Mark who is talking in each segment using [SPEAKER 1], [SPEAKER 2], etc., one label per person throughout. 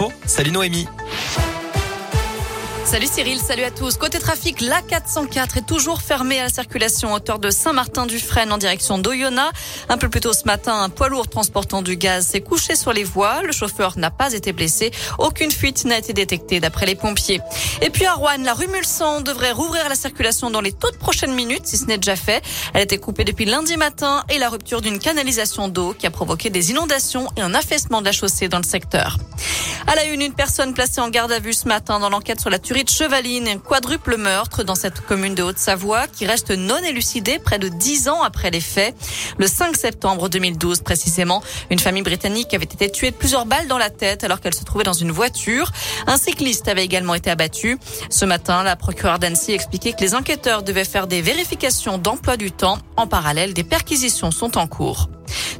[SPEAKER 1] infos. Salut Noémie.
[SPEAKER 2] Salut Cyril, salut à tous. Côté trafic, la 404 est toujours fermée à la circulation à hauteur de Saint-Martin-du-Frêne en direction d'Oyonnax. Un peu plus tôt ce matin, un poids lourd transportant du gaz s'est couché sur les voies. Le chauffeur n'a pas été blessé. Aucune fuite n'a été détectée d'après les pompiers. Et puis à Rouen, la rue Mulsan devrait rouvrir la circulation dans les toutes prochaines minutes, si ce n'est déjà fait. Elle été coupée depuis lundi matin et la rupture d'une canalisation d'eau qui a provoqué des inondations et un affaissement de la chaussée dans le secteur. À la une, une personne placée en garde à vue ce matin dans l'enquête sur la tuerie de Chevaline, un quadruple meurtre dans cette commune de Haute-Savoie qui reste non élucidé près de dix ans après les faits. Le 5 septembre 2012 précisément, une famille britannique avait été tuée de plusieurs balles dans la tête alors qu'elle se trouvait dans une voiture. Un cycliste avait également été abattu. Ce matin, la procureure d'Annecy expliquait que les enquêteurs devaient faire des vérifications d'emploi du temps. En parallèle, des perquisitions sont en cours.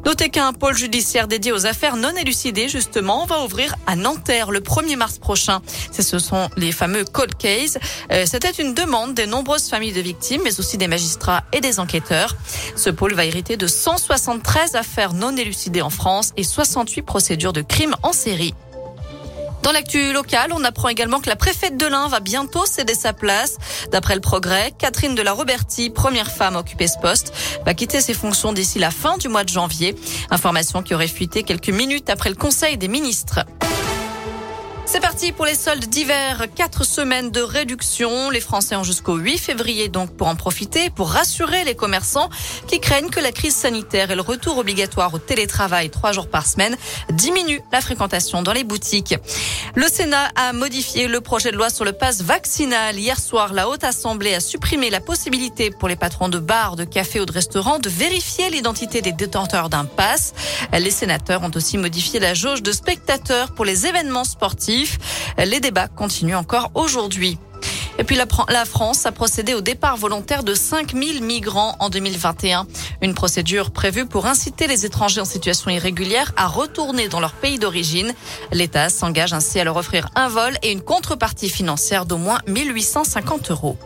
[SPEAKER 2] Notez qu'un pôle judiciaire dédié aux affaires non élucidées, justement, va ouvrir à Nanterre le 1er mars prochain. Ce sont les fameux cold cases. Euh, c'était une demande des nombreuses familles de victimes, mais aussi des magistrats et des enquêteurs. Ce pôle va hériter de 173 affaires non élucidées en France et 68 procédures de crimes en série. Dans l'actu locale, on apprend également que la préfète de l'Ain va bientôt céder sa place. D'après le progrès, Catherine de la Roberti, première femme à occuper ce poste, va quitter ses fonctions d'ici la fin du mois de janvier. Information qui aurait fuité quelques minutes après le Conseil des ministres. C'est parti pour les soldes d'hiver. Quatre semaines de réduction. Les Français ont jusqu'au 8 février donc pour en profiter, pour rassurer les commerçants qui craignent que la crise sanitaire et le retour obligatoire au télétravail trois jours par semaine diminuent la fréquentation dans les boutiques. Le Sénat a modifié le projet de loi sur le pass vaccinal. Hier soir, la Haute Assemblée a supprimé la possibilité pour les patrons de bars, de cafés ou de restaurants de vérifier l'identité des détenteurs d'un pass. Les sénateurs ont aussi modifié la jauge de spectateurs pour les événements sportifs. Les débats continuent encore aujourd'hui. Et puis la, France a procédé au départ volontaire de 5000 migrants en 2021. Une procédure prévue pour inciter les étrangers en situation irrégulière à retourner dans leur pays d'origine. L'État s'engage ainsi à leur offrir un vol et une contrepartie financière d'au moins 1850 euros.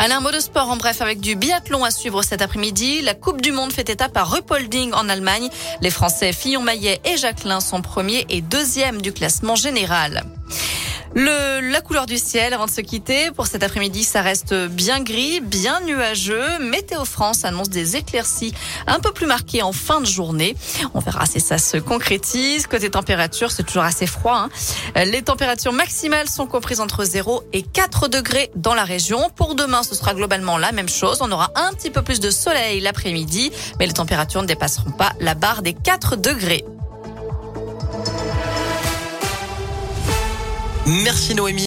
[SPEAKER 2] Allez, un de sport en bref avec du biathlon à suivre cet après-midi. La Coupe du Monde fait étape à Ruppolding en Allemagne. Les Français Fillon-Maillet et Jacquelin sont premiers et deuxièmes du classement général. Le, la couleur du ciel avant de se quitter. Pour cet après-midi, ça reste bien gris, bien nuageux. Météo France annonce des éclaircies un peu plus marquées en fin de journée. On verra si ça se concrétise. Côté température, c'est toujours assez froid. Hein. Les températures maximales sont comprises entre 0 et 4 degrés dans la région. Pour demain, ce sera globalement la même chose. On aura un petit peu plus de soleil l'après-midi, mais les températures ne dépasseront pas la barre des 4 degrés.
[SPEAKER 1] Merci Noémie.